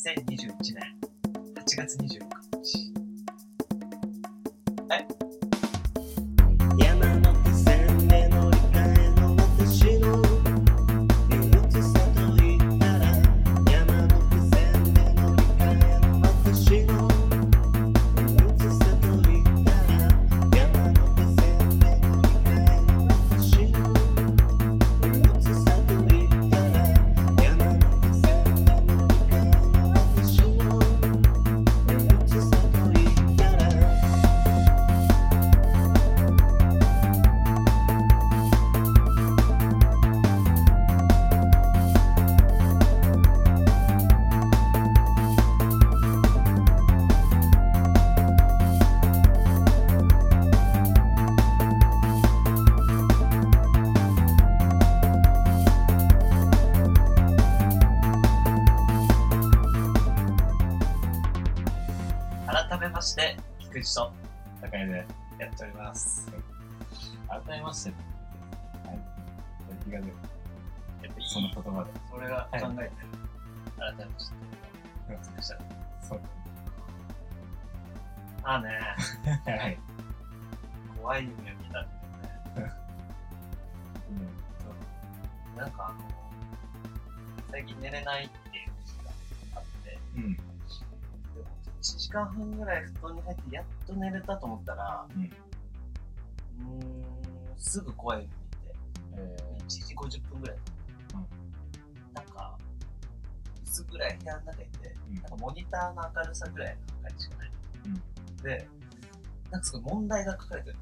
2021年8月26日。その言葉で。俺が考えてる。改めまして。そしたらそう。ああね、はい。怖い夢見たんだよね。なんかあの、最近寝れないっていう時があって、うん。でも1時間半ぐらい布団に入ってやっと寝れたと思ったら、うん。うーん、すぐ怖い夢見て、え1時50分ぐらい、なんか薄暗い部屋の中にいて、うん。なんかモニターの明るさぐらいの明かりしかない、うん。でなんかすごい問題が書かれてる。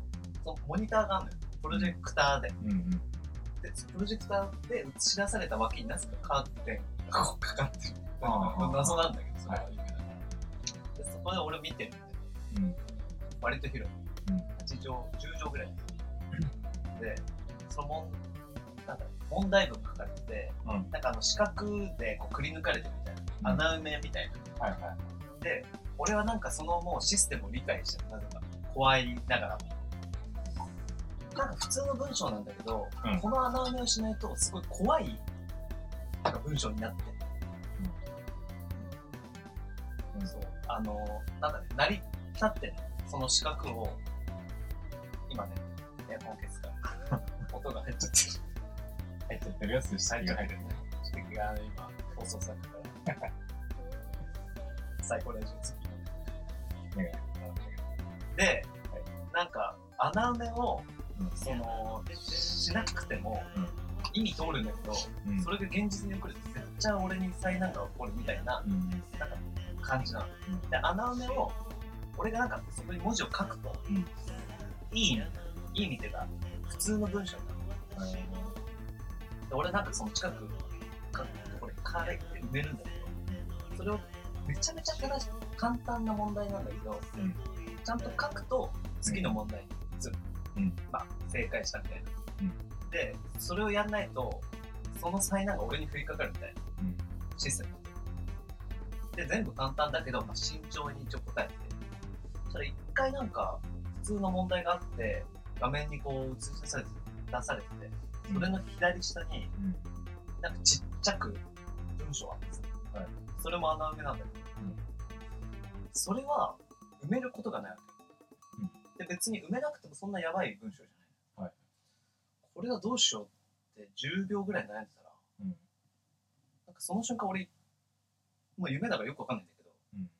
そのモニターがあるのよ。プロジェクターで。ー、うんうん。でプロジェクターで映し出された脇になぜかカーテンがかかってる。ああ謎なんだけどそれは。はい。でそこで俺見てるんで。うん。割と広い、うん。8畳10畳ぐらい。でその問なんだ問題文が書かれてて、うん。なんかあの四角でこうくり抜かれてるみたいな、うん。穴埋めみたいな。はいはい。で俺はなんかそのもうシステムを理解してるなぜか怖いながらも。なんか普通の文章なんだけど、うん。この穴埋めをしないとすごい怖いなんか文章になって。うん。そう。あのなんかね成り立ってるその四角を今ねエアコン消すから 音が入っちゃってる入っちゃってるやつで下着が入るね。指摘が今放送されたから最高練習付きね。で、なんか穴埋めをうん。そのしなくてもうん。意味通るんだけど、うん。それが現実に起こると絶対俺に災難が起こるみたいなうん。なんか感じなの、ん。で穴埋めを俺がなんかそこに文字を書くと、うん。いいいい意味っていうか普通の文章になるで俺なんかその近く書くところにカーレって埋めるんだけどそれをめちゃめちゃ正し簡単な問題なんだけど、うん。ちゃんと書くと次の問題に移る、うん。まあ正解したみたいな、うん。でそれをやんないとその災難が俺に降りかかるみたいなうん。システム。で全部簡単だけど、まあ、慎重に一応答えてそしたら一回なんか普通の問題があって画面にこう映し出されて出されててそれの左下にうん。なんかちっちゃく文章あるんですよ、はい。それも穴埋めなんだけど、それは埋めることがないわけ、で別に埋めなくてもそんなやばい文章じゃない、はい。これはどうしようって10秒ぐらい悩んでたらうん。なんかその瞬間俺もう夢だからよくわかんないんだけど、うん。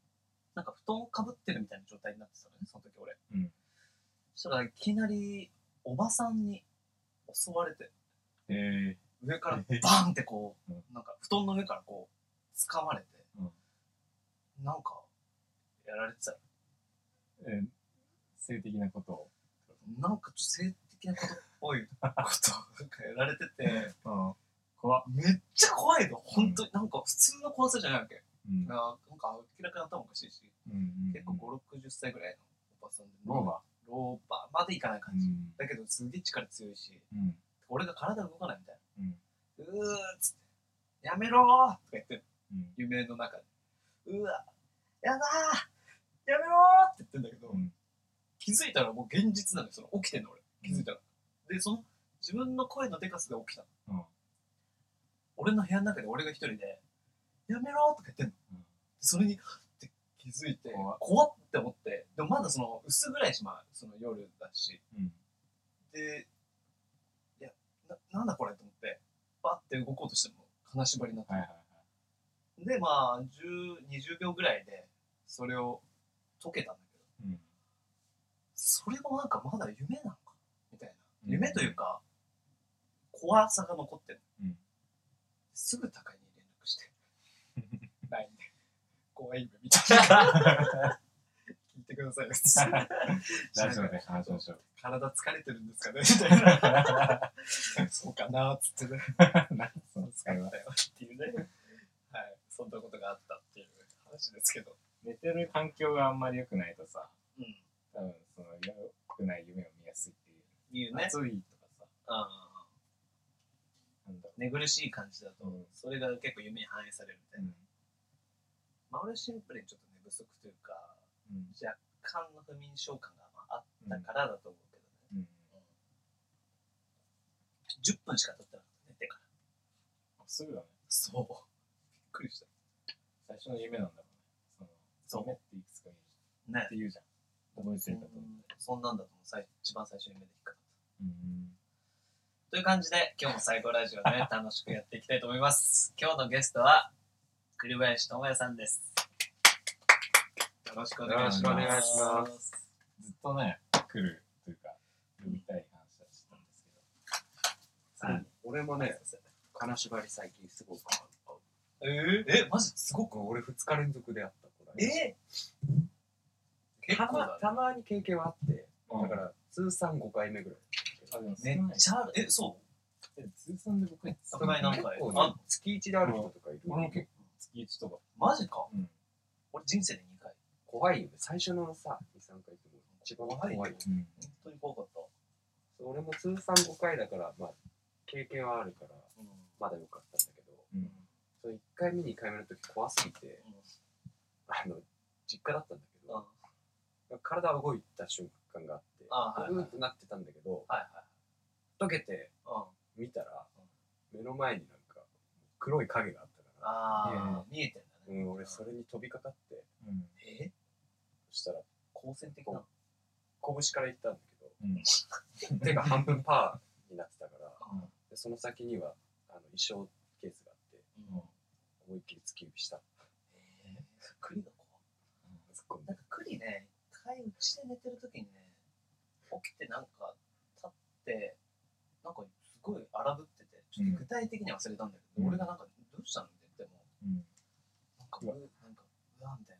なんか布団をかぶってるみたいな状態になってたのねその時俺、うん。そしたらいきなりおばさんに襲われてえ上からえバーンってこう、うんなんか布団の上からこう掴まれて、うんなんかやられてたー、えー、性的なことを。なんかちょっと性的なことっぽいことなんかやられててうん。怖っ。めっちゃ怖いの本当になんか普通の怖さじゃないわけ、うん。ななんか明らかに頭おかしいしうん。結構5 6 0歳ぐらいのおばさんでローバローバーまでいかないー。感じ、ん。だけどすげえ力強いしうん。俺が体動かないみたいうん。なうーっつって「やめろー!」とか言ってるうん。夢の中で「うわやだーやめろー!」って言ってんだけど、うん気づいたらもう現実なのよその起きてんの俺気づいたら、でその自分の声のでかさで起きたの、うん俺の部屋の中で俺が一人で「やめろ!」とか言ってんの、うんそれにって気づいて怖っ怖っって思ってでもまだその薄暗いしまあその夜だしうん。でななんだこれと思ってバッて動こうとしても金縛りになって、はいはいはい。でまあ10 20秒ぐらいでそれを解けたんだけど。うん。それもなんかまだ夢なのか？みたいな。うん。夢というか、怖さが残ってる、うん。すぐ高いに連絡して。LINE で。怖い夢みたいな。聞いてくださいよ。ラジオで話しましょう。体疲れてるんですかね？みたいな。そうかなっつってね。何その使いはっていうね。はい。そんなことがあったっていう話ですけど。寝てる環境があんまり良くないとさ、うん。多分その良くない夢を見やすいっていう。いうね。暑いとかさ、あなん寝苦しい感じだと、うん。それが結構夢に反映されるみたう。いな、まあ俺シンプルにちょっと寝不足というかうん。若干の不眠症感がまああったからだと思うけどね、うん。10分しか経ってなかった寝てから。あすぐだね。そう。びっくりした。最初の夢なんだろうね。その夢っていくつか言うね。って言うじゃん。覚えてるかと思って。そんなんだと思う。最一番最初に夢で引っかかったうん。という感じで今日も最高ラジオね楽しくやっていきたいと思います。今日のゲストは栗林智也さんです。よろしくお願いします。よろしくお願いします。ずっとね、来るというか、呼びたい俺もね、金縛り最近すごくえー、えマジ？すごく？僕俺2日連続で会ったこれえ？結たまたまに経験はあって。うん。だから通算5回目ぐらい。めっちゃある。えそう？ゃ。通算で僕やって少ない何回？結構ね。あ月1である人とかいる？俺も結構月1とか。マジか？うん。俺人生で2回。怖いよね。最初のさ23回ってもう一番怖いよ怖い。ようん。本当に怖かった。俺も通算5回だからまあ経験はあるからうん。まだよかったんだけどうん。その1回目2回目の時怖すぎてあの実家だったんだけうん。ど体動いた瞬間があってあうーってなってたんだけどはいはい溶けてうん。見たら目の前になんか黒い影があったからああ見えてんだね。うん、俺それに飛びかかってうん。え？そしたら好戦的な？拳からいったんだうん。け ど手が半分パーになってたからうんでその先にはあの衣装ケースがあってうん。思いっきり突き指した。えー栗が怖い突っ込んで。なんか栗ね、一回うちで寝てる時にね、起きてなんか立って、なんかすごい荒ぶってて、ちょっと具体的には忘れたんだけど、うん。俺がなんか、どうしたのって言っても、うん。なんか、うわ。うなんか、うわみたい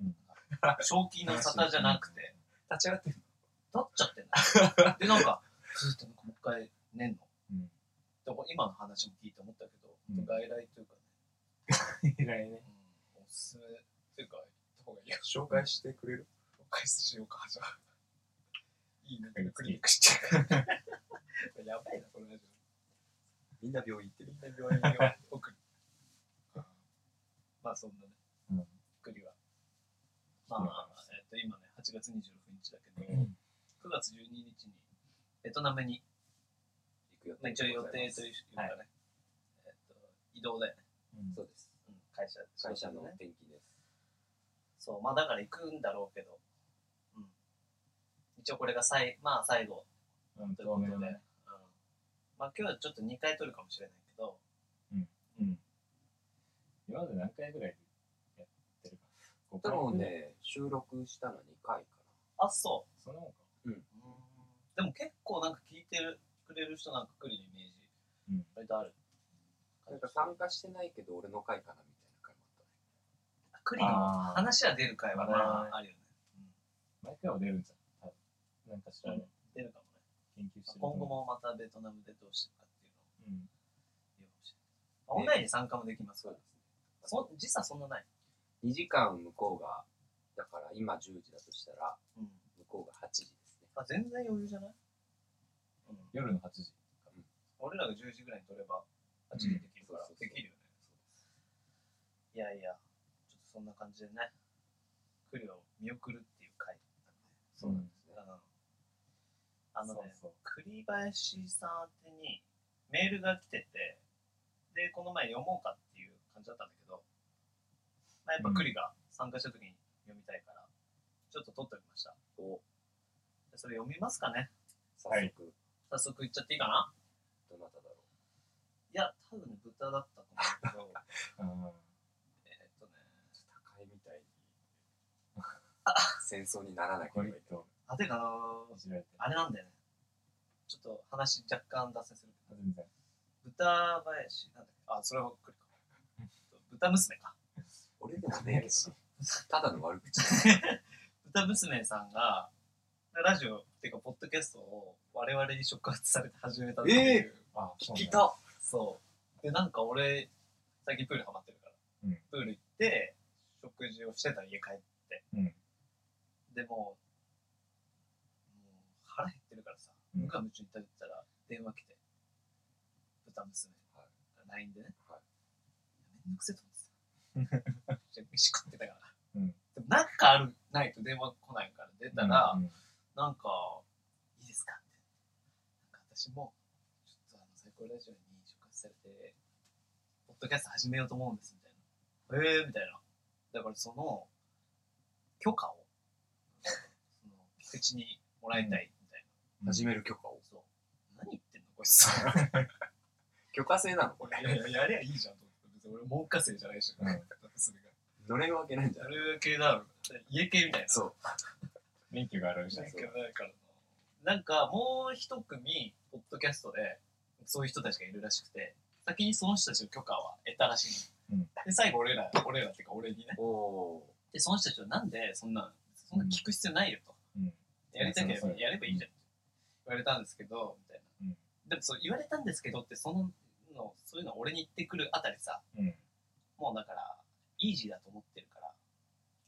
うん。な。正気の沙汰じゃなくて、立ち上がってる立っちゃってんだよ。で、なんか、ずっとなんかもう一回寝んの。今の話も聞いて思ったけど、うん外来というかね、偉いね。うん、おすすめっていうか、行った方がいいよ。紹介してくれる？紹介しようか、じゃあ。いいね、クリニックして。やばいな、このラジみんな病院行ってオ。るみんな病院に送る。まあ、そんなね、うん。栗は。まあ、えっと、今ね、8月26日だけど、うん9月12日にベトナムに、行くよまあ、一応予定というかね、はいえっと、移動だよね、うんそうですうん、会社会社のね。転勤ですそう、まあだから行くんだろうけど、うん。一応これが最、まあ最後うん。ということで、うんね。まあ今日はちょっと2回撮るかもしれないけど、うん。今まで何回ぐらいやってるか。5多回分ね収録したの2回かあ、そそのもんか。う。うん。でも結構なんか聞いてるくれる人なんか来るイメージ、うん割とある。ななんか参加してないけど俺の回かなみたいな回もあったねクリの話は出る回はまああるよね。毎回は出るんじゃん。多分。なんかしらね、出るかもね。研究してると今後。もまたベトナムでどうしてるかっていうのをうん。言うかもしれない。オンラインで参加もできますから。そ実はそんなない。2時間向こうがだから今10時だとしたらうん。向こうが8時ですねあ、全然余裕じゃない？うん。夜の8時。俺らが10時ぐらいに撮れば8時にできるから、できるよね。いやいや、ちょっとそんな感じでね、来るを見送るっていう回そうなんですね。なんで、うん、あのね、栗林さん宛てにメールが来てて、で、この前読もうかっていう感じだったんだけど、まあ、やっぱ栗が参加した時に読みたいから、ちょっと取っておきました。お。でそれ読みますかね。早はい。速、早速いっちゃっていいかな？どなただろいや、多分豚だったと思うけど、うん。えーっとね、う高いみたいに 戦争にならなけゴればいけないあ、てかな、いじられてる。あれなんだよね。ちょっと話若干脱線するけど、全然。豚林、なんだっけ？あ、それは栗か。豚娘か。俺でもねえけどなただの悪口豚娘さんが、ラジオっていうか、ポッドキャストを我々に触発されて始めたっていう。あ、聞い。た。そう。で、なんか俺、最近プールハマってるから、うん。プール行って、食事をしてたら家帰って。うん。でもう、もう腹減ってるからさ、うん。無我夢中に食べてたら電話来て、豚娘、はい。LINE でね、はい。めんどくせえと思ってさ、じゃあ飯食ってたから。うん。でもなんかある、ないと電話来ないから出たら、うんうんなんか、いいですか？って。なんか私も、ちょっとあの、最高ラジオに触発されて、ポッドキャスト始めようと思うんです、みたいな。えー、みたいな。だからその、許可を、その、菊池にもらいたい、みたい始める許可をな。そう。何言ってんのこいつ。許可制なのこれいやいや、やりゃいいじゃんと思って。別に俺、文科生じゃないし、それが。乗れるわけないんじゃそないれ系だろ。家系みたいな。そう免許があるじゃないかなんかもう一組、ポッドキャストで、そういう人たちがいるらしくて、先にその人たちの許可は得たらしいの。うんで、最後俺ら、俺らっていうか俺にね。で、その人たちはなんでそんな、そんな聞く必要ないよと。うん。やりたければやればいいじゃんって言われたんですけど、みたいな。うんでもそう言われたんですけどって、そのの、そういうの俺に言ってくるあたりさ、うん。もうだから、イージーだと思ってるから、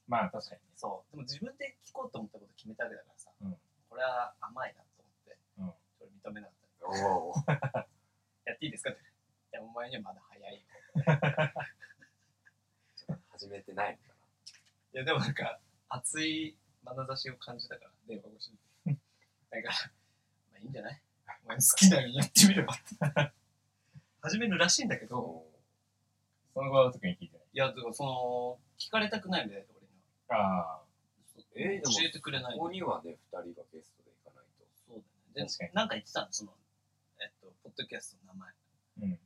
まあ確かにね。そう。でも自分で聞こうと思ったこと決めたわけだからさ、うんこれは甘いなと思って、うんそれ認めなかった。おお やっていいですかって。いや、お前にはまだ早いよ。始めてないのかいや、でもなんか、熱い眼差しを感じたから、電話越しに。だから、まあいいんじゃない？お前好きなようにやってみればって。始めるらしいんだけなど、おその後は特に聞いてない。いや、でもその、聞かれたくないんだよ、俺には。ああ。えー、教えてくれないここにはね2人がゲストで行かないとそうだよね。確かにで、なんか言ってたの、その、えっと、ポッドキャストの名前。うん。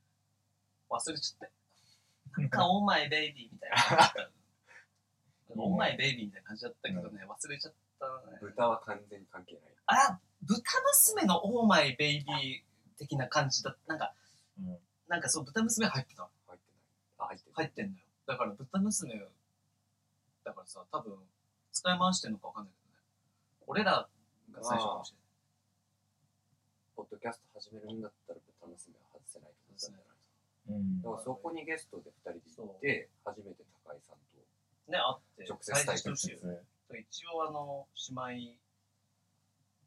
忘れちゃって。なんか、オーマイベイビーみたいなオーマイベイビーみたいな感じだったけどね、忘れちゃったね。豚は完全に関係ないあ、豚娘のオーマイベイビー的な感じだなんか、うん。なんかそう、豚娘入ってたの。入ってないあ入ってる入ってんのよ。だから豚娘、だからさ、多分、使い回してんのかわかんないけどね。俺らが最初かもしれない。ポッドキャスト始めるんだったら豚娘は外せないとなんじゃないうん。だからそこにゲストで2人で行って初めて高井さんとね、あって、直接対決してほしいよね一応あの、姉妹、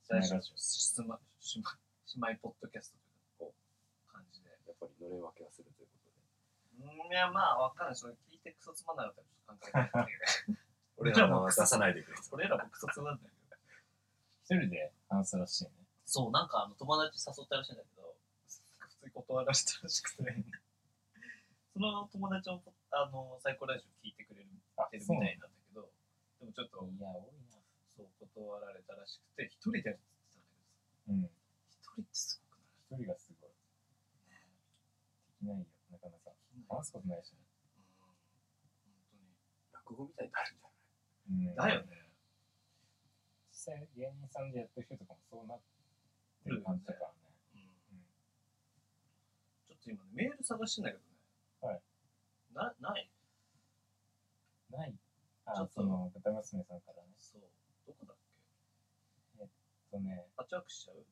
姉妹ラジオ姉妹姉妹ポッドキャストという感じで。やっぱりのれん分けはするということいや、まあ、わかんない。それ聞いてクソつまんないだったらちょっと考えてないけど。俺らの名前出さないでくれ俺らもクソつまんないけど。一人で話すらしいね。そう、なんかあの友達誘ったらしいんだけど、普通に断らせたらしくて、その友達もあのサイコラジオ聞いてくれるあてるみたいなんだけど、でもちょっと、いや、多いな。そう、断られたらしくて、一人でやるってうん。言ってたんだけどさ、一人ってすごくない？一人がすごい。ねできないよ、なかなか。話すことないしね。落語みたいになるんじゃうん。うん、本当に。だよね。実際、芸人さんでやってる人とかもそうなってる感じだからね。うんちょっと今ね、メール探してんだけどね。はい。な、ないない。ちょあっ、とその、豚娘さんからね。そう。どこだっけとね、パッチワークしちゃう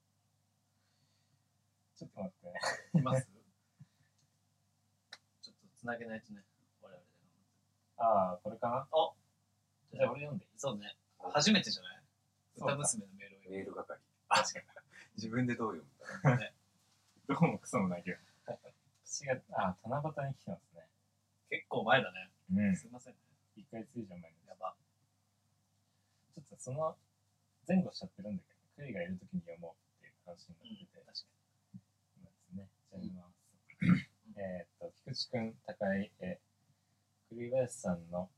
ちょっと待ってね。いますちょっと繋げないとね、我々でああ、これかな？あじゃあ俺読んでいい？そうね。初めてじゃない？歌娘のメールを読む。メール係確かに。自分でどう読むんだね、どこもクソもないけど。私が、あ、七夕に来てますね。結構前だね。うん。すいませんね。1ヶ月以上前に。やば。ちょっとその前後しちゃってるんだけど、クリがいるときに読もうっていう話にうん、なってて、確か今ですね。じゃあ読みくん、高井へ、栗林さんの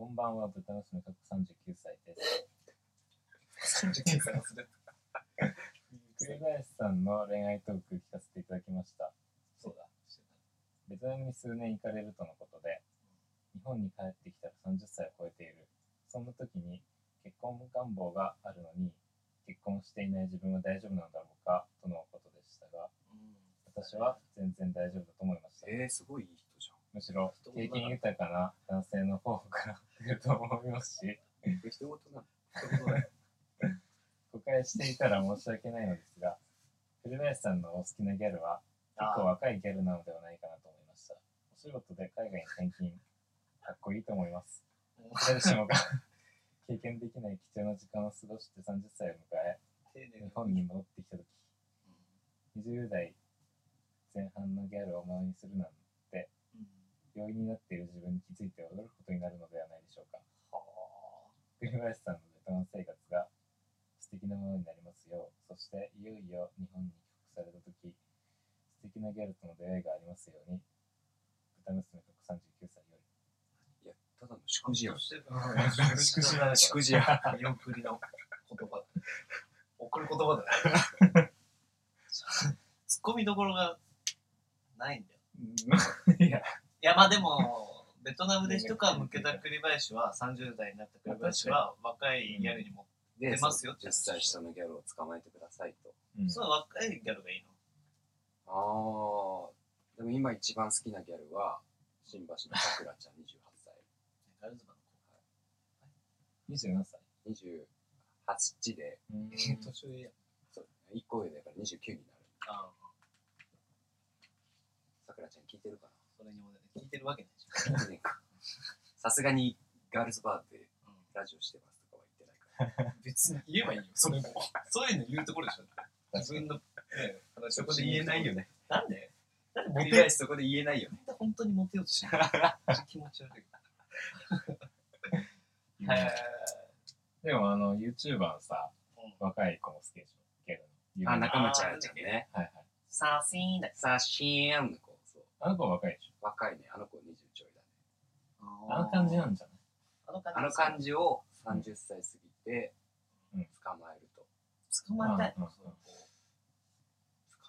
こんばんは、豚娘かっこ39歳です。39歳忘れた。栗林さんの恋愛トーク聞かせていただきました。そうだ。ベトナムに数年行かれるとのことで、日本に帰ってきたら30歳を超えている。そんな時に結婚願望があるのに、結婚していない自分は大丈夫なのだろうかとのことでしたが、うん。私は全然大丈夫だと思いました。えー、すごいいい人じむしろ経験豊かな男性の方から来ると思いますし、人事なの 誤解していたら申し訳ないのですが、栗林さんのお好きなギャルは結構あ若いギャルなのではないかなと思いました。お仕事で海外に転勤、かっこいいと思います。誰しもが 経験できない貴重な時間を過ごして30歳を迎え、日本に戻ってきた時、20代前半のギャルを真似するなんて、うん。容易になっている自分に気づいて驚くことになるのではないでしょうか。は栗林さんのベトナム生活が素敵なものになりますよう、そしていよいよ日本に帰国されたとき、素敵なギャルとの出会いがありますように、豚娘139歳よいや、ただの祝辞やん。祝祝辞だね祝辞や。見送りの言葉だ。送る言葉だね。ツッコミどころがないんだよ。り。いや、いや、まあでも、ベトナムで一皮向けた栗林は、30代になった栗林は、若いギャルにも、で、出ますよって10歳下のギャルを捕まえてくださいと。うんそう若いギャルがいいあー、でも今一番好きなギャルは、新橋のさくらちゃん28歳。の。ガールズバン27歳。28で。年上や。そう1個上だから29になる。ああ、さくらちゃん聞いてるかそれにもね、聞いてるわけないじな聞いてねえか。さすがにガールズバーでゃん。ラジオしてますとかは言ってないから。別に言えばいいよ、それも。そういうの言うところでしょ。自分の、ね、話そこで言えないよね。なんで？なんでモ栗テ？よ林そこで言えないよね。う本当にモテようとしてる気持ち悪い。でもあの、YouTuber のさ、うん若い子も好きでしょ。ギャル。あ、中町あやちゃんね。はいはい。さーしーんださあ、シーンの子。あの子は若いでし若いね。あの子20ちょいだね。ょ。あの感じなんじゃない？あの感じあの感じを30歳過ぎてうん捕まえると。捕まえたい。うんうんそう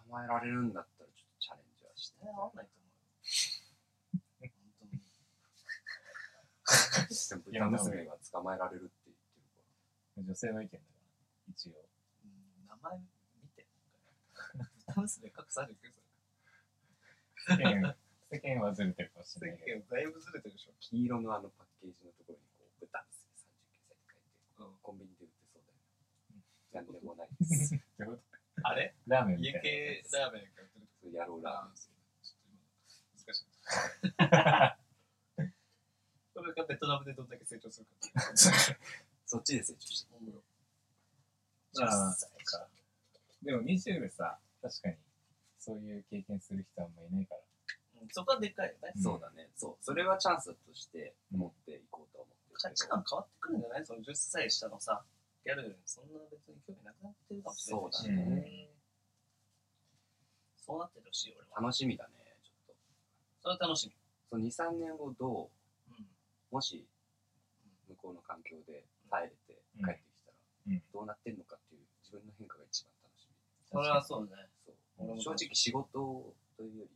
捕まえられるんだったらちょっとチャレンジはしてえ、合わないと思うよ。本当に。でも豚娘が捕まえられるって言ってるか女性の意見だから、一応。うん名前見て。豚娘格差あるけど、世間、世間はずれてるかもし世れないけど。間だいぶずれてるでしょ。ら黄色のあのパッケージのところにこう豚娘39歳って書いてうんコンビニで売ってそうだよね。なんでもないです。あれとラーメンみ家たいなやつ。系ラーメンが売ってラーあメン。ーちょっと今難しい。これがベトナムでどんだけ成長するか。そっちで成長してる。まあ10歳かでも20でさ、確かに、そういう経験する人あんまいないから。うんそこはでかいよね。うんそうだね。そう。それはチャンスとして持っていこうと思って価るけど。値観変わってくるんじゃない？その10歳下のさ、ギャル、そんな別に興味なくなってるかもしれないし。そうだねそうなってるしい、俺は。楽しみだね、ちょっと。それは楽しみ。その2、3年後どう？うん。もし向こうの環境で耐えれてうん帰ってきたらうんどうなってんのかっていう自分の変化が一番楽しみ。それはそうね。正直仕事というより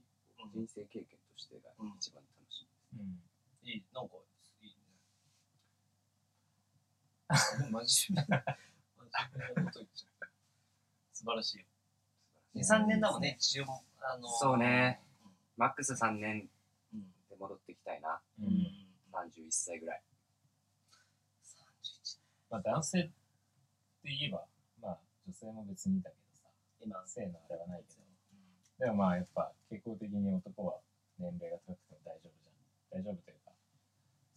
うん人生経験としてが一番楽しみ。うん。いい、なんか、いいね。真面目な、真面目なこと言っちゃう。素晴らしいよ。2、3年だもんね、一応、あのーそうね。マックス3年うん。で戻ってきたいな。ううん。うんん。31歳ぐらい。31まあ男性って言えば、まあ女性も別にいいんだけどさ、今、性のあれはないけど。でもまあやっぱ傾向的に男は年齢が高くても大丈夫じゃん。大丈夫というか、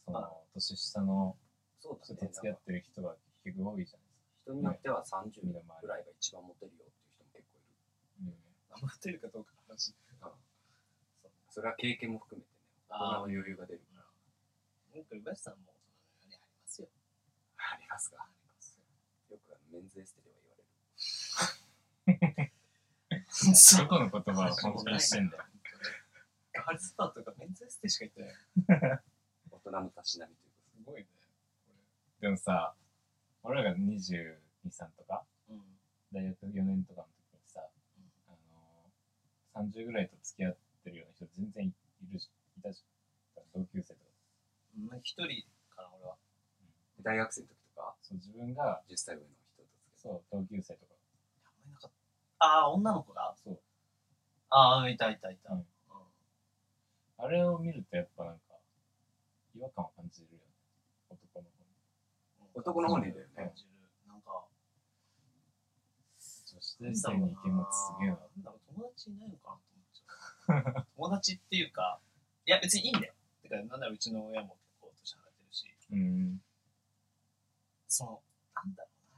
そまあの年下の人と付き合ってる人が結局多いじゃない人によっては30身の回りぐらいが一番モテるよっていう人も結構いる。ですか。頑張ってるかどうかの話。そう。それは経験も含めてね、大人の余裕が出るから。うん。栗林さん。も、その、ありますよ。ありますかありますよ。よくあのメンズエステでは言われる。そこの言葉を本当にしてんだよ。ガールズバーとかメンズエステしか言ってない。大人のたしなみというこすごいね。でもさ、俺らが22、3とか、うん。大学4年とかの時にさ、あのー、30ぐらいと付き合ってるような人全然いるし、いたじゃん。同級生とか。うん一人かな、俺は。大学生の時とか、そう、自分が、10歳上の人と付き合そう、同級生とか。あ。ああ、女の子がそう。ああ、いたいたいた。うんあれを見るとやっぱなんか、違和感を感じるよね。男の子に。男の方にいるよね感じるなんか、女子大生にイケメンってすげえな。なんか友達いないのかなと思っちゃう。友達っていうか、いや別にいいんだよ。てか、なんならうちの親も結構年離れてるし、うん。その、なんだろう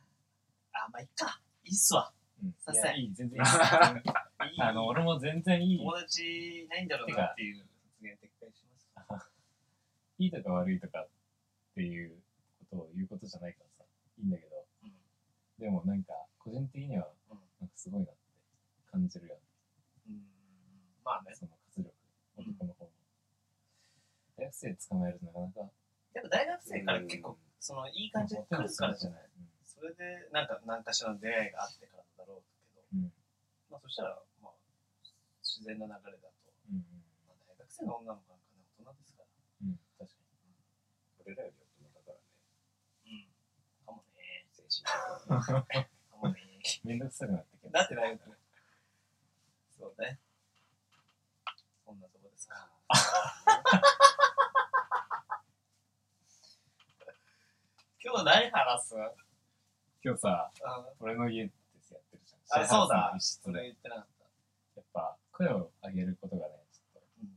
な。あ、まあいいか。いいっすわ。うん。させいやいい、全然いい。いいあの、俺も全然いい。友達いないんだろうなっていう発言撤回します。いいとか悪いとかっていうことを言うことじゃないからさ、いいんだけど、うんでもなんか、個人的には、うんなんかすごいなって感じるよね。うん。まあね。その活力、男の方の。大学生捕まえるとなかなか、やっぱ大学生から結構うん、その、いい感じで来るからじゃない？うんそれで、なんか、何かしらの出会いがあってからだろうけど、うん。まあそしたら、まあ、自然な流れだと、うん。うん。まあ、大学生の女の子なんかね、大人ですから。うん。確か俺らより大人だからね、うん。かもね。精神的に。かもね。に。めんどくさくなってきなってないよね。そうね。そんなとこですか。今日何話す？今日さ、あ俺の家ですやってるじゃん。あ、そうだ。一室それで。言ってなかった。やっぱ、声を上げることがね、ちょっうん。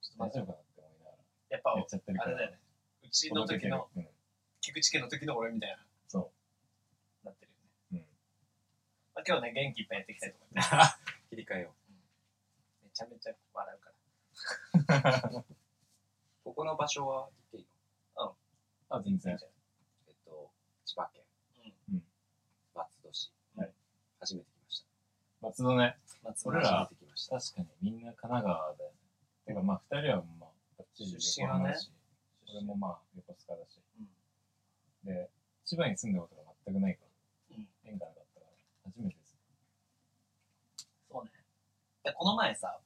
ちょと大丈っと待って。夫かなって思いながやっぱら、やっちゃってるから。あれだよね。うちの時の、うん。菊池家の時の俺みたいな、そなってるよね。う。うん。まあ、今日ね、元気いっぱいやっていきたいと思います。切り替えよめちゃめちゃ笑うから。う。ここの場所は言っていいの？あ、全然。えっと、千葉県うん。松戸市。はい初めて来ました。松戸ね、松俺ら初めて来ました。確かにみんな神奈川だよね。てかまあ、二人はまあ、バッチリ出身はね俺もまあ、横須賀だし。うんで、千葉に住んだことが全くないから、うん縁がなかったから、初めてです。そうね。で、この前さ、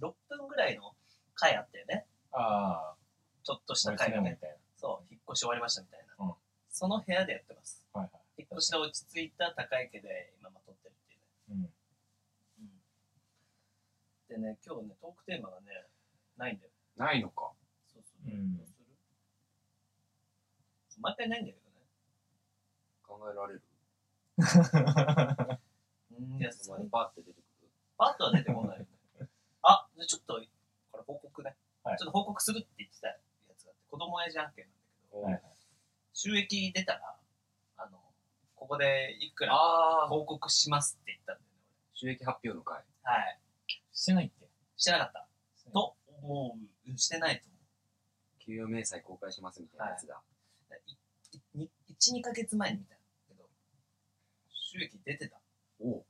6分ぐらいの回あったよね。ああ、ちょっとした俺回がね。そう、引っ越し終わりましたみたいな。うんその部屋でやってます。な。はいはい。引っ越しで落ち着いた高い家で今まとってるっていうね。うん。でね、今日ね、トークテーマがね、ないんだよ。ないのか。そうそう。うんどうする？毎回ないんだけ考えられる？どね。うん、いや、その場にパッて出てくる？パッとは出てこない。あ、じゃあちょっと、これ報告ね。はいちょっと報告するって言ってたやつがあって、子供親父案件なんだけど、はいはい。収益出たら、ここでいくらああ、報告しますって言ったんだよね、収益発表の回。俺。はい。してないっけ？してなかった。と思う。うんしてないと思給与明細公開しますみたいなやつだ。う。いい1、2ヶ月前に見たけど、収益出てた。おう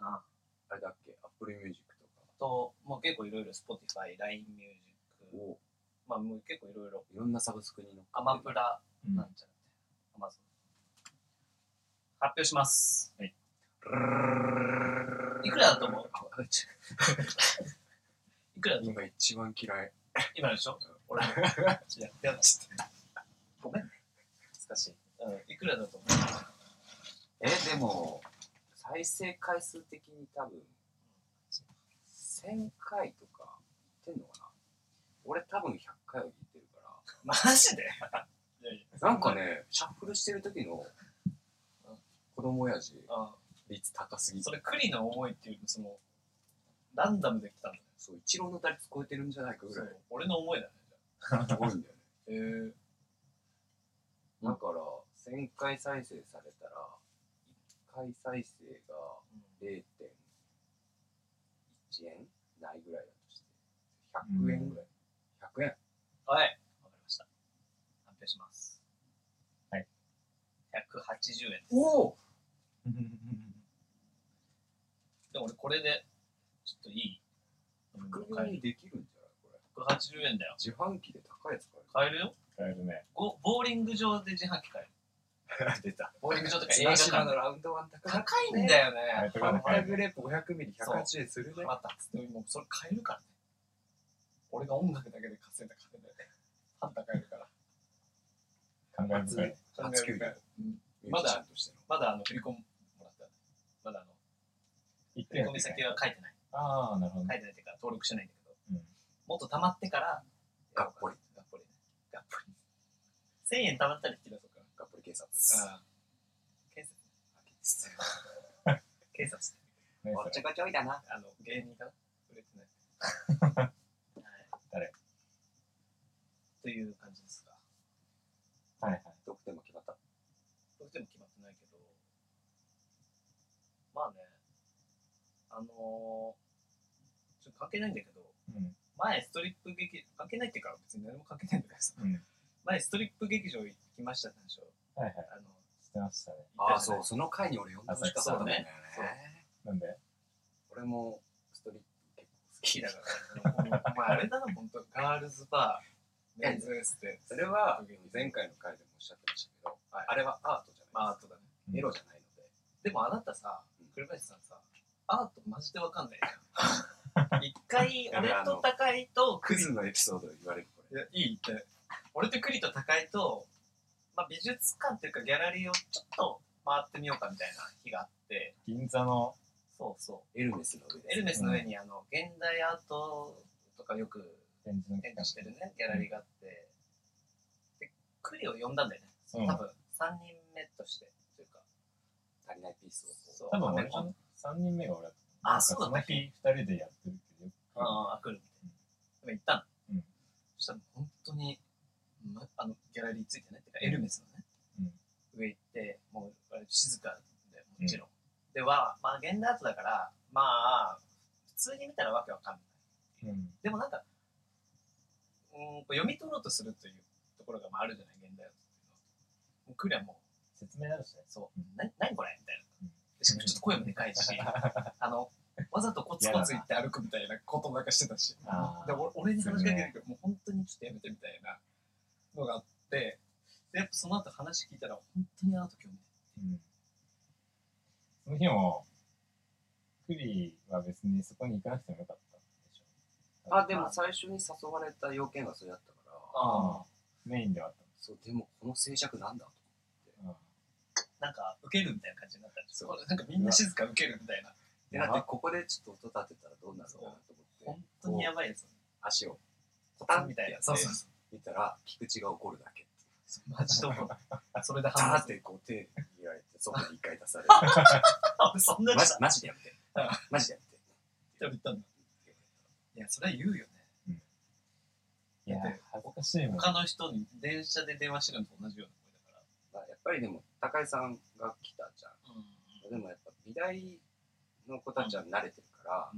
ああれだっけ ?Apple Music とか。と、もう結構いろいろ Spotify、LINE Music、おうまあもう結構いろいろ、いろんなサブスクに乗っかってるアマプラうんなんちゃらって、Amazon。発表します。いくらだと思う？いくらだと思う？今一番嫌い。今でしょ？俺、やってちゃって。ごめんね。難しい。うん、いくらだと思う？え、でも、再生回数的に多分、1000回とか言ってんのかな？俺多分100回は言ってるかマジで？いやいやら。なんかね、シャッフルしてる時の子供親父あ率高すぎてそれ、栗の思いっていう、その、ランダムで来たんだよ。そう、一郎の打率超えてるんじゃないかぐらい俺の思いだね。すごいんだよね。へえー。だから、1000回再生されたら、1回再生が0.1円ないぐらいだとして、100円ぐらい。100円。はい。わかりました。発表します。はい。180円です。おおでも俺これで、ちょっといい飲み物副業買える。にできるんじゃない？これ。180円だよ。自販機で高いやつ買える。買えるよ使えるね。ボボーリング場で自販機買える。出た。ボーリング場とか映綱画館のラウンドワン高い。高いんだよね。とかねファンタグレープ500ミリ180円するね。また、つってもうそれ買えるからね。俺が音楽だけで稼いだ金で、ファンタ買えるから。感慨深い。初給料。うんミュージシャンとしての。まだあの振り込みもらった。まだあの、一振り込み先は書いてない。ああ、なるほどね。書いてないっていうか登録してないんだけど、うんもっと貯まってから、がっぽり。がっぽりね。がっぽり。1000円貯まったら引き出そうかがっぽり警察。な。ああ。警察。警察って。ねそれおっちょこちょいだな。あの、芸人かな売れてない。はい。誰？という感じですが。はいはい。得点も決まった。どうしても決まってないけど、まあね、あのー、ちょっと関係ないんだけど、うん。前ストリップ劇、関係ないっていうか別に何も関係ないんだけどさ、うん。前ストリップ劇場行きましたって話を、はいはい。あの、してましたね。ああ、そう、その回に俺呼んでほしかったんだよね。なんで？俺もストリップ結構好きだから、お前あれだな、本当ガールズバー、メンズエステ、それは前回の回でもおっしゃってましたけど、はいあれはアートじゃまあ、ないアートだね。エロじゃないので、でもあなたさうん、栗林さんさ、アートマジでわかんないじゃん。一回、俺と高井と栗クズのエピソードで言われるこれ。いや、いいって。俺と栗と高井と、まあ、美術館っていうかギャラリーをちょっと回ってみようかみたいな日があって、銀座の、そうそう。エルメスの上で。エルメスの上にあの、現代アートとかよく展示してるね、ギャラリーがあって、で、栗を呼んだんだよね。うん多分、3人目として、というか、足りないピースをそう、多分3人目が俺だった。あそうだその日2人でやってるけどよくああ、来るみたいな。でも行ったの？うんそしたら本当に、ま、あの、ギャラリーついてね。てか、エルメスのね、上行って、もう、静かで、もちろん。では、まあ、現代アートだから、まあ、普通に見たらわけわかんない。うん。でもなんか、うーん、こう読み取ろうとするというところがまああるじゃない、現代アートっていうのは。もう来りゃもう、説明あるしね。そううん、な何これ？しかもちょっと声もでかいし、あの、わざとコツコツ言って歩くみたいなことなんかしてたし。で俺俺に話しかけるけど、もう本当にちょっとやめてみたいなのがあって、で、やっぱその後話聞いたら、本当にアート興味ない。うん。その日も、クリは別にそこに行かなくてもよかったでしょ。あ、でも最初に誘われた要件がそれだったから、ああ、メインではあっそう、でもこの静寂なんだと。なんか、受けるみたいな感じになったんですよ。なんかみんな静か受けるみたいな。で、だってここでちょっと音立てたらどうなるのかなと思って、本当にやばいですよ。足をポタンみたいな。そうそうそう。見たら、菊池が怒るだけ。マジで思う。それでダーってこう手握られて、外に一回出される。あ、そんなにマジマジでやめてうん。マジでやめて。人言ったんだ。いや、それは言うよね。いや恥ずかしいもん。他の人に電車で電話してるのと同じようなぱりでも、高井さんが来たじゃん。ら。でもやっぱ美大の子たちは慣れてるから、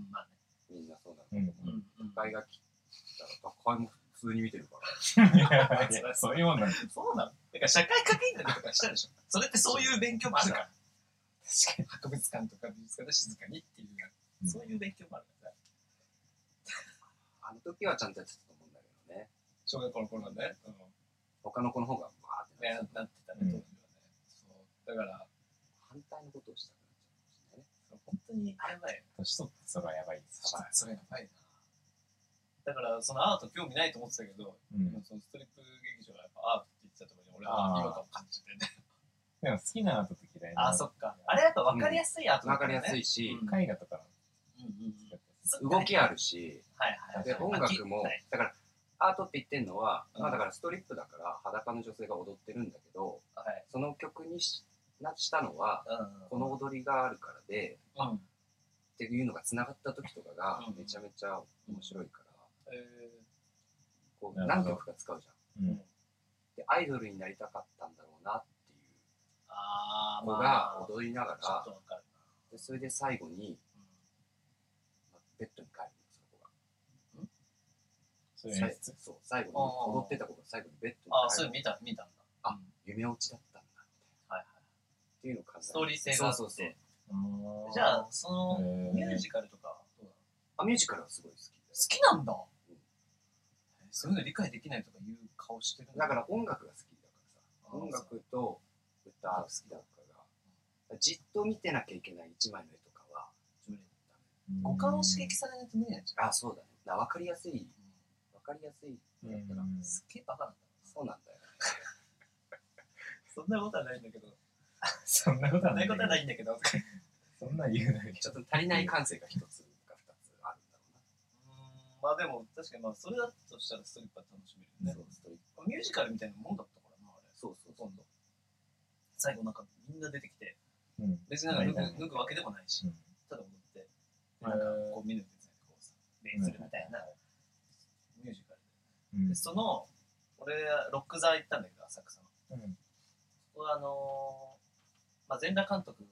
みんなそうなんだうん。ね。うん。うん。高井が来たら、高井も普通に見てるから。いやいやそういうもんなんだ。そうなのだから社会科見学とかしたでしょ。それってそういう勉強もあるから。確かに。博物館とか美術館で静かにっていう、うんそういう勉強もあるから。あの時はちゃんとやってたと思うんだけどね。小学校の頃はね。うん他の子の方がバーってねなってなってたね、ね。だから、反対のことをしたくなっちゃうんですね。本当にやばいよ。年取ってそれはやばいです。それやばいな。だから、そのアート興味ないと思ってたけど、うん。そのストリップ劇場はやっぱアートって言ってたところに俺は違和感を感じてね。でも好きなアートと嫌いなあー、そっか。あれやっぱ分かりやすいアートだわかりやすい。いし、うん絵画とか動きあるし、はいはい。で、音楽もはい、だから、アートって言ってんのは、うんまあだからストリップだから裸の女性が踊ってるんだけど、はい。その曲にしなしたのは、うん。この踊りがあるからで、うん。っていうのが繋がった時とかがうん。めちゃめちゃ面白いから、えこう何曲か使うじゃん。うん。で、アイドルになりたかったんだろうなっていう子まがあ、踊りながらでそれで最後に、まあベッドに帰るの、そう最後に踊ってた子が最後にベッドに帰るそれ見た、見たんだ。あうん。夢落ちだっ。っていうのを考えストーリー性が。あって。そうそうそう。うんじゃあ、その、ミュージカルとかあミュージカルはすごい好き好きなんだ。ん。そういうの理解できないとか言うか顔してるんだ。から音楽が好きだからさ。音楽と歌が好きだから。じっと見てなきゃいけない一枚の絵とかは無理だ五感を刺激されないと無理なんじゃん。あそうだね。な分かりやすい。分かりやすいうんだったらうん。すっげえバカなん。だそうなんだよ そんなことはないんだけどそんなことはないそんなことはないんだけど。そんなん言うなよちょっと足りない感性が一つか二つあるんだうん。まあでも確かにまあそれだとしたらストリップは楽しめるよね。ろうな、そうストリップミュージカルみたいなもんだったからなあれ。そうそうほとんど最後なんかみんな出てきてうん。別になんか脱はいぐ脱ぐわけでもないしうん。ただ踊ってでなんかこう見る別にこうさ礼するみたいなミュージカルうんで。でその俺ロック座行ったんだけど浅草の。うん。そこはあのーまあ全裸監督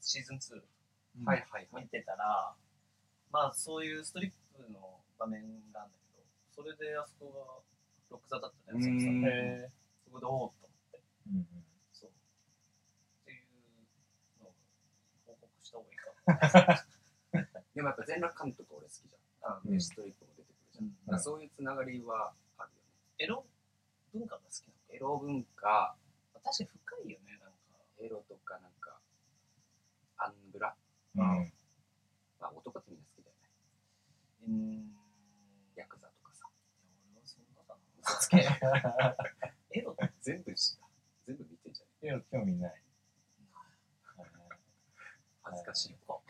シーズン2うん。はいはいはい。見てたら、まあそういうストリップの場面があるんだけど、それであそこがロック座だったね、浅草うんの。へそこでおおっと思って、ーうん。そう。っていうのを報告した方がいいか。でもやっぱ全裸監督俺好きじゃん。あうん。でストリップも出てくるじゃん、うん。だからそういうつながりはあるよね。エロ文化が好きなの？エロ文化。確かに深いよね。エロとかなんかアングラ？うん。まあ男ってみんな好きだよね。うーん。ヤクザとかさ。俺はそんなかな。嘘つけ。エロって全部知った全部見てんじゃんエロ興味ない。恥ずかしいか。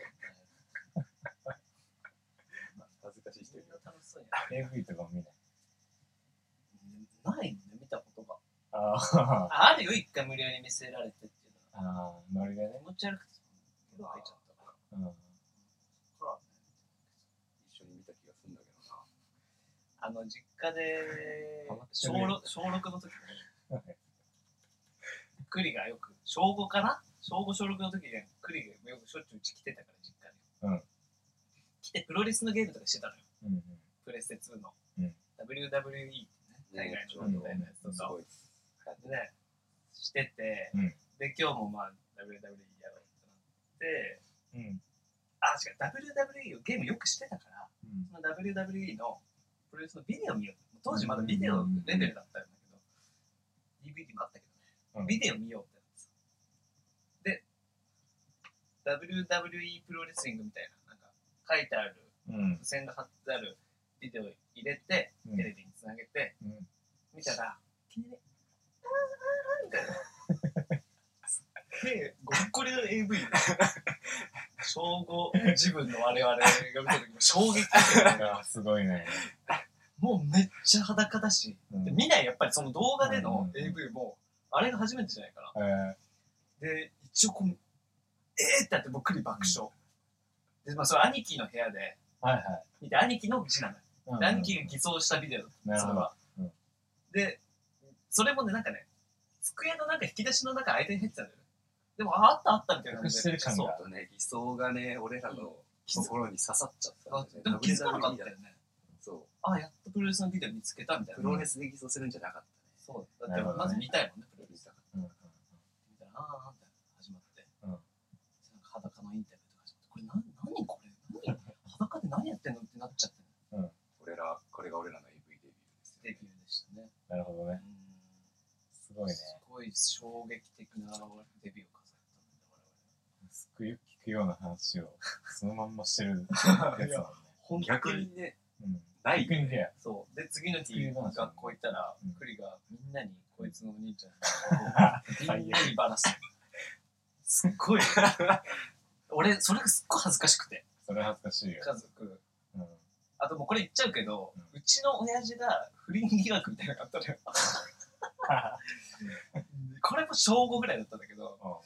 恥ずかしい人いるよ。楽しそうにや AV とかも見ない。るないのね、見たことが。あああるよ、一回無理やり見せられて。あああノリがね。気持ち悪くて、エロ入っちゃったから。うん。ほら一緒に見た気がするんだけどな。あの、実家で 小る6小6の時に、クリがよく、小5かな？小5、小6の時に、クリがよくしょっちゅううち来てたから、実家に。うん。来て、プロレスのゲームとかしてたのよ。うんうん。プレステ2の。うん。WWE ってね、海外のみたいなやつとかをすごいね、してて、うんで、今日もまあ、WWE やろうってなって、うん。あ、違う、WWE をゲームよくしてたから、うん。その WWE のプロレスのビデオ見よう。と。当時まだビデオレベルだったんだけど、DVD もあったけど。ね、うん。ビデオ見ようってなってさ。で、WWE プロレスリングみたいな、なんか書いてある、うん。付箋が貼ってあるビデオ入れて、うん。テレビにつなげて、うん。見たら、いきなり、あーみたいな。で、ごっこりの AV で、小5自分の我々が見た時も衝撃的であすごいね。もうめっちゃ裸だし、うん。で見ないやっぱりその動画でのうんうんうん。AV も、あれが初めてじゃないかな。えで、一応こう、えーってやって僕に爆笑。で、まあそれ兄貴の部屋でーはいはい。見て、兄貴の字なのよ。うんで兄貴が偽装したビデオだそれは。うん。で、それもね、なんかね、机のなんか引き出しの中間に入ってたんだよ。ね。でも、ああったあったみたいな感じで。そうちょっとね、理想がね、俺らの心に刺さっちゃったね。でも気づかなかったよね。そう。あ、やっとプロレスのビデオ見つけたみたいな。プロレスで偽装するんじゃなかったね。そう。だってまず見たいもんね、プロレスだから。うんうんみたいな、あーみたいな始まって。うんなんか裸のインタビューとか始まって、これな、何これ？何裸で何やってんのってなっちゃって、俺ら、これが俺らの AV デビューですよデビューでしたね。なるほどねうんすごいねすごい衝撃的なデビューで、すっごいよく聞くような話をそのまんましてるやつだもんね我々。逆にね、うんない逆にねそう。で、次の日、学校行ったらうん、クリがみんなにこいつのお兄ちゃん、みんなにバラす。すっごい。俺、それがすっごい恥ずかしくて、それ恥ずかしいよ家族。うんあともうこれ言っちゃうけど、ううちの親父が不倫疑惑みたいなのがあったのよ。これも小5ぐらいだったんだけど、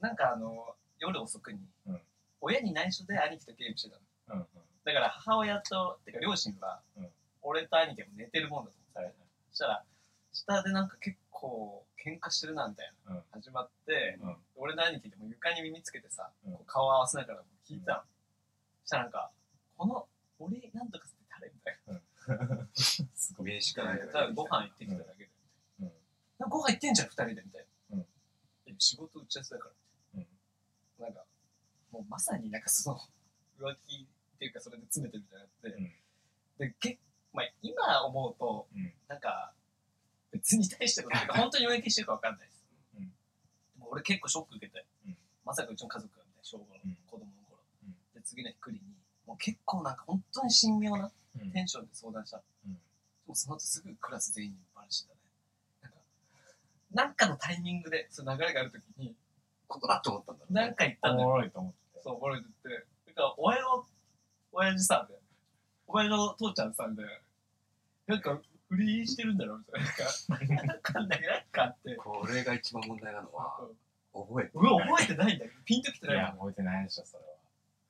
なんかあの、夜遅くにうん、親に内緒で兄貴とゲームしてたの。うんうん。だから母親と、てか両親はうん、俺と兄貴も寝てるもんだと思ってはいそしたら、下でなんか結構喧嘩してるなみたいな、うん。始まって、うん。俺の兄貴でも床に耳つけてさ、うん。顔合わせながら聞いたの。そしたらなんか、この俺なんとかって誰みたい すごい。名刺かな。なんかただご飯行ってきただけで。うん。ご飯行ってんじゃん、二人でみたいな。仕事打ち合わせだから。うんなんか、もうまさになんかその、浮気っていうかそれで詰めてるみたいになって、うん。で、けまあ、今思うと、うん。なんか、別に対してもなんか 本当に浮気してるかわかんないです。うん。でも俺結構ショック受けて、うん。まさかうちの家族がみたいな小5のうん。子供の頃、うん。で次の日来りにもう結構なんか本当に神妙なうん。テンションで相談した。の、うん。でもその後すぐクラス全員にバラしてたね。なんかなんかのタイミングでその流れがある時にことだと思ったんだろうねなんか言ったおんだよもろいと思って。そう、俺言って、だから、お前の、親父さ、みたいな。お前の父ちゃんさ、みたいな。なんか、不倫してるんだろみたいな。なんか、なんか、なんかあって。これが一番問題なのはう覚えてわ、覚えてないんだよ。ピンときていや、ないもん。覚えてないでしょ、それは。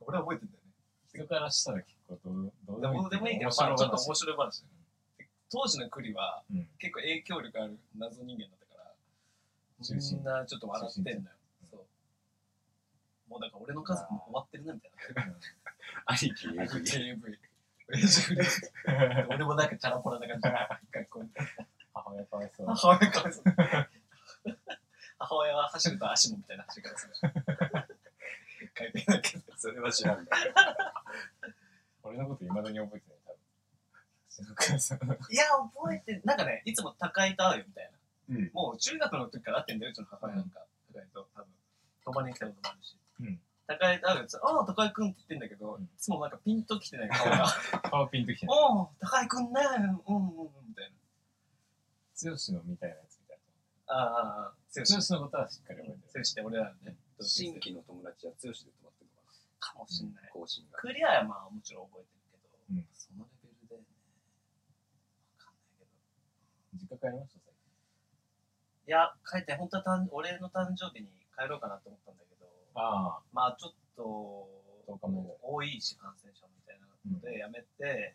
俺は覚えてんだよね。人からしたら結構どうどうでも、でもいいけど、面まあ、ちょっと話面白い話当時の栗は、うん。結構影響力ある謎人間だったから、中心みんなちょっと笑ってんだよもうだから俺の家族も終わってるなみたいな。兄貴 AV 俺もなんかチャラポラな感じで学校に。母親かわいそう。母親かわいそう。母親は走ると足もみたいな走り方するし。書いて。それは知らん俺のこと未だに覚えてない、いや、覚えて、なんかね、いつも高井と会うよみたいな。うん。もう中学の時から会ってんだよ、うちの母親なんか。高井と、多分。泊まりに来たこともあるし。うん高井と会うやつ、ああ、高井くんって言ってんだけど、うんいつもなんかピンときてない顔が。顔ピンときてない。おお、高井くんね、うんうんうん、みたい剛のみたいなやつみたいな。ああ、ああ。剛のことはしっかり覚えてる。強しって俺らのね、新規の友達は剛で泊まってるのかかもしんないな。更新がクリアはまあもちろん覚えてるけど、うんそのレベルでね、わかんないけど。実家帰りました、最いや、帰って、本当はたん俺の誕生日に帰ろうかなと思ったんだけど、近。ああ。まあちょっと、10日目ぐらい多いし、感染者みたいなので、やめて、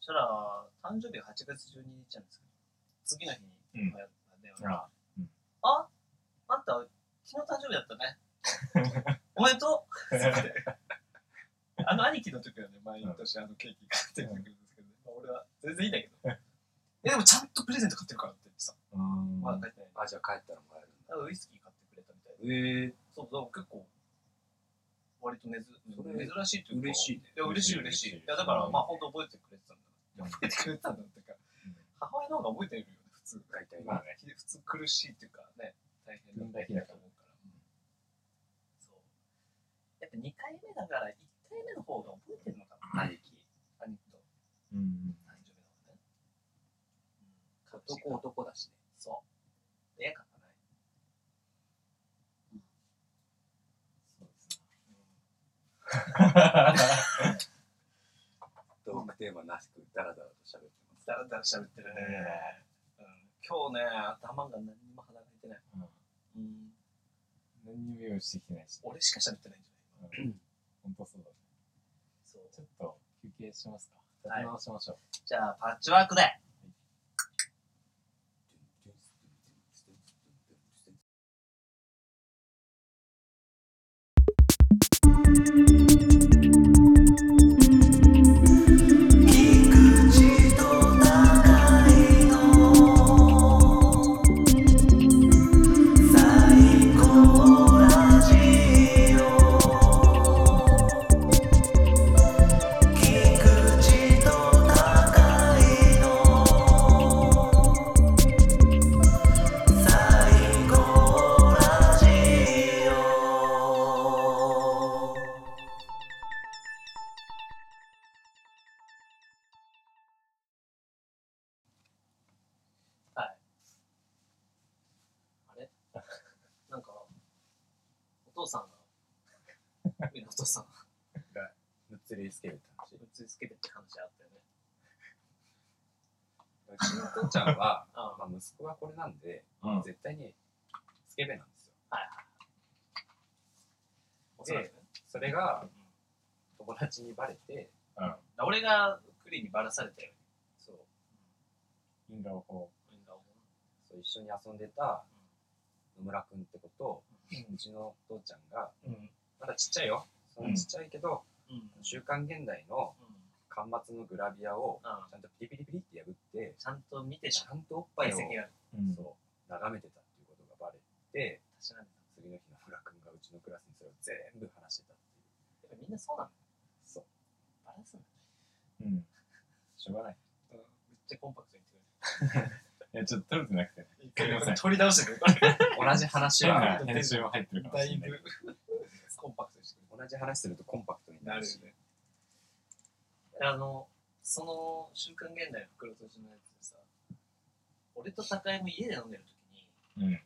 そしたら、誕生日が8月12日なんですけど、次の日にうん母親が電話あああんた、昨日誕生日だったね。おめでとう あの兄貴の時はね、毎年あのケーキ買ってくれるんですけど、ねまあ、俺は全然いいんだけど。え、でもちゃんとプレゼント買ってるからって言ってさ。まだ帰ってない。あじゃあ帰ったらもらえるウイスキーええそうそう、結構、割とねずそれ珍しいというか。嬉しいねいや、嬉しい嬉しい。いや、だからまあ本当覚えてくれてたんだ覚えてくれてたんだってか、母親の方が覚えてるよね、普通。大体まあね。普通苦しいっていうかね、大変だったと思うから。うんそう。やっぱ2回目だから、1回目の方が覚えてるのかな、兄貴。兄貴とうん。誕生日の方ね。うん。男男だしねそう。ええかったない。そうですトークテーマなしくダラダラと喋ってますだらだら喋ってるね。うん。今日ね、頭が何にも働いてない。うんうん。何にも用意してきてないし。俺しか喋ってないんじゃない？今本当そうだね。そう。ちょっと休憩しますか。はい立て直しましょう。じゃあ、パッチワークで。はい。あれなんか、お父さんが、みんなお父さんが、むっつりつけるって話。ぶつつけてって話あったよね。うちの父ちゃんは、あ まあ、息子がこれなんで、うん絶対にスケベなんですよおそらくね。それが友達にバレてうん。俺がクリにバラされたよ。そう。因果をこみんな思うそう一緒に遊んでた野村君って子と、うちの父ちゃんがうん。まだちっちゃいよちっちゃいけど、うん。週刊現代の巻末のグラビアをうんちゃんとピリピリピリって破ってちゃんと見てしちゃんとおっぱいを。そう眺めてたっていうことがバレて。次の日野村君がうちのクラスにそれを全部話してたっていうやっぱみんなそうなんだ。そうバラすんだうん。しょうがない。ね。めっちゃコンパクトに言ってくれる。や、ちょっと撮れてなくて取り直して。同じ話変はな編集も入ってるかもだいしれない。ぶ、コンパクトにしてく同じ話するとコンパクトにれ。なるなるね。あの、その、週刊現代の袋とじのやつでさ、俺と高井も家で飲んでる時に、うん。なん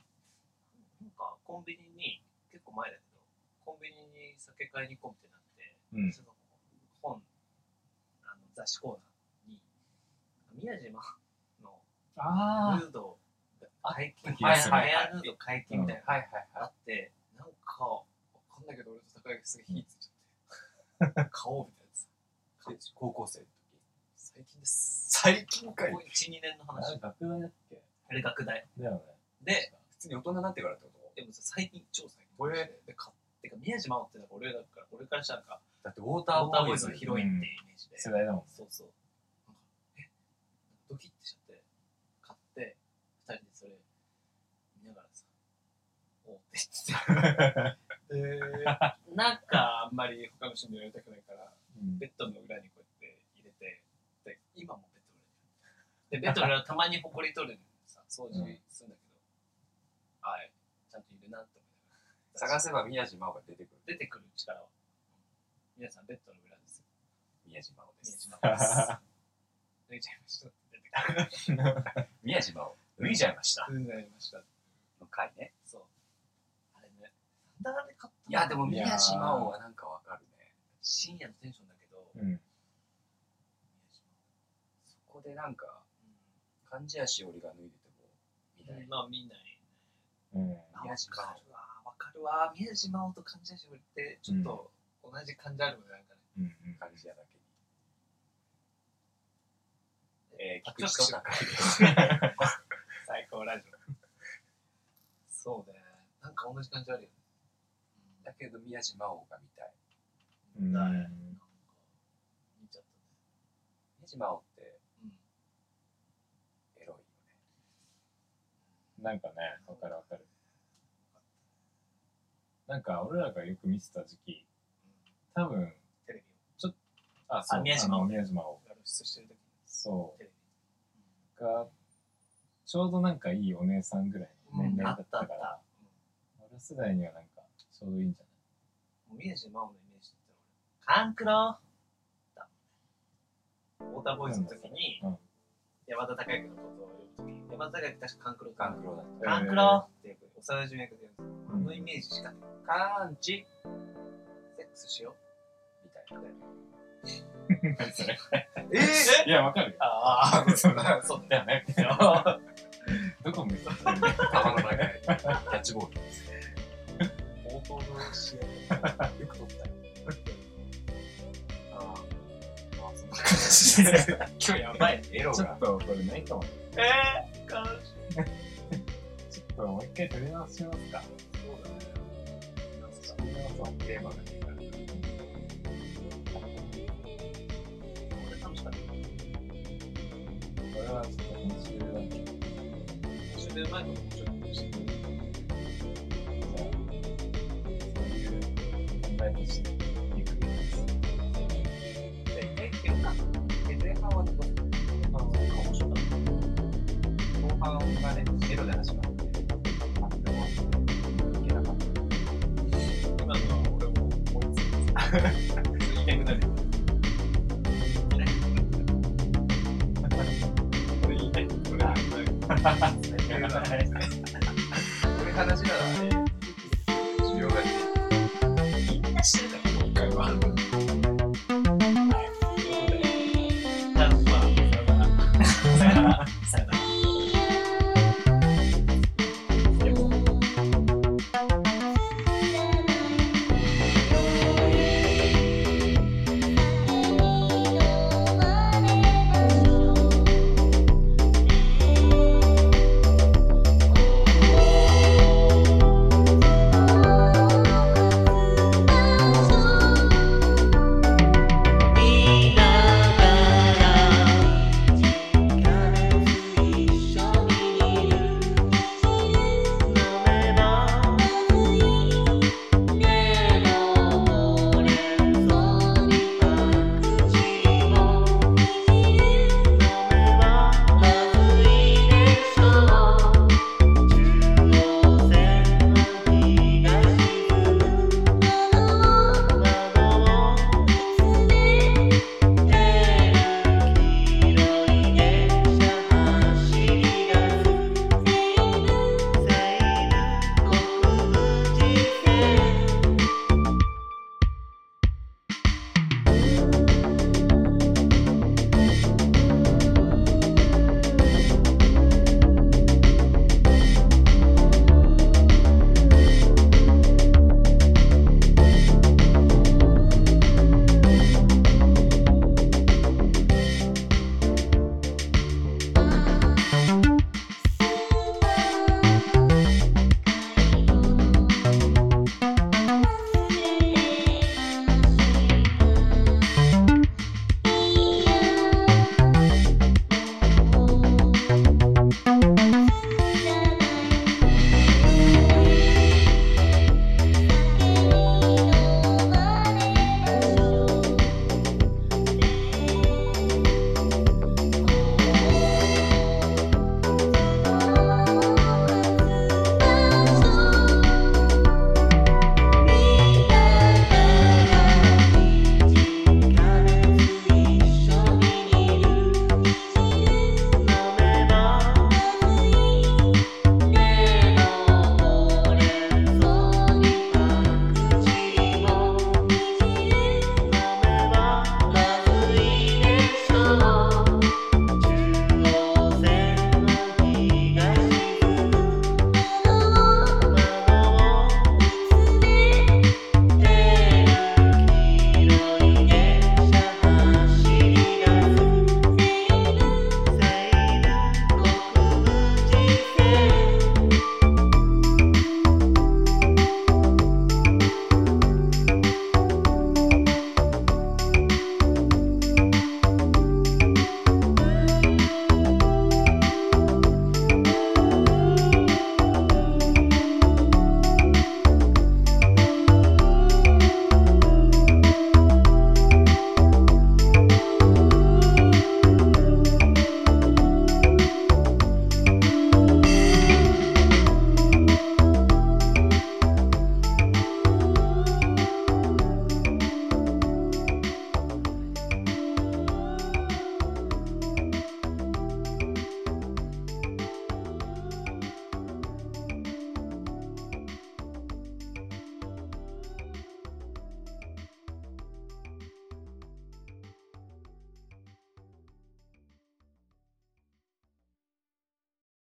かコンビニに、結構前だけど、コンビニに酒買いに行こうってなって、うんその本、あの雑誌コーナーに、宮島ヌードが解禁、はいはい、ヘアヌード解禁みたいなのはいはいがあはって、なんか、わかんないけど俺と高井がすげえ火ついちゃって、買おうみたいなさ。い高校生の最近です。最近かいここ1、2年の話。学大だっけ？あれ学大。だよね。で、普通に大人になってからってこと？でもさ、最近、超最近で。で、買ってか、宮島ってなんか俺だから、俺からしたらだってウォーウターボーイズのヒロインっていうイメージで。世代だもん。そうそう。なんか、え？ドキッてしちゃって、買って、二人でそれ、見ながらさ、おうって言って。で、なんかあんまり他の人に言われたくないから、うんベッドの裏にこうやって入れて、で、今もベッドの裏に。で、ベッドの裏たまに埃取るのさ、掃除するんだけど、はい、ちゃんといるなって思いながら。探せば宮島が出てくる出てくる力は。皆さん、ベッドの裏です。宮島をです宮島です。脱いじゃいました。宮島を脱いじゃいました脱いじゃいました。の回ねそう。あれね、なんであれ買ったの？いやでも宮島をはなんかわかるね深夜のテンションだけど、うん。そこでなんかう貫地谷しおりが脱いでてもみたいん、なまあ見ないね。うん。あ宮島わかるわ、わかるわ。宮島をと感じやしおりって、ちょっと同じ感じあるもんね、なんかね。うん。うん。貫地谷だけにえー、あ聞く人高いです最高ラジオ。そうね。なんか同じ感じあるよね。だけど宮島王が見たいなんか、見ちゃっ宮島王って。エロいよねなんかね、わかるわかる。なんか、俺らがよく見てた時期、多分、テレビあ、そう、宮島をあの宮島を。を露出してる時にそテレう。が、ちょうどなんかいいお姉さんぐらいのビ。年齢だあった。ったたから、俺世代にはなんか、ちょうどいいんじゃもう宮島のイメージってカンクロだ。ウォーターボーイズの時に、うん山田孝之のことを呼ぶ時に、山田孝之確かカンクロガンクロだっカンクロってよく幼馴染役で言うんですよ。うんあのイメージしかない。たカンチセックスしよみたいな。何それう。え？いや、わかるよ。ああ、そうだ。そうだよね。どこ向いてる玉の中でキャッチボール冒頭の試合 よく撮ったよ。ああそんな感じで今日やばい。エロがちょっとこれないかも。えー、悲しい。ちょっともう一回撮り直しますか。そうだね。なんすか撮り直そう。テーマが出るから俺楽しかった。これはちょっと編集だけど。一緒でうまいこと面白かったし。じゃあ、@웃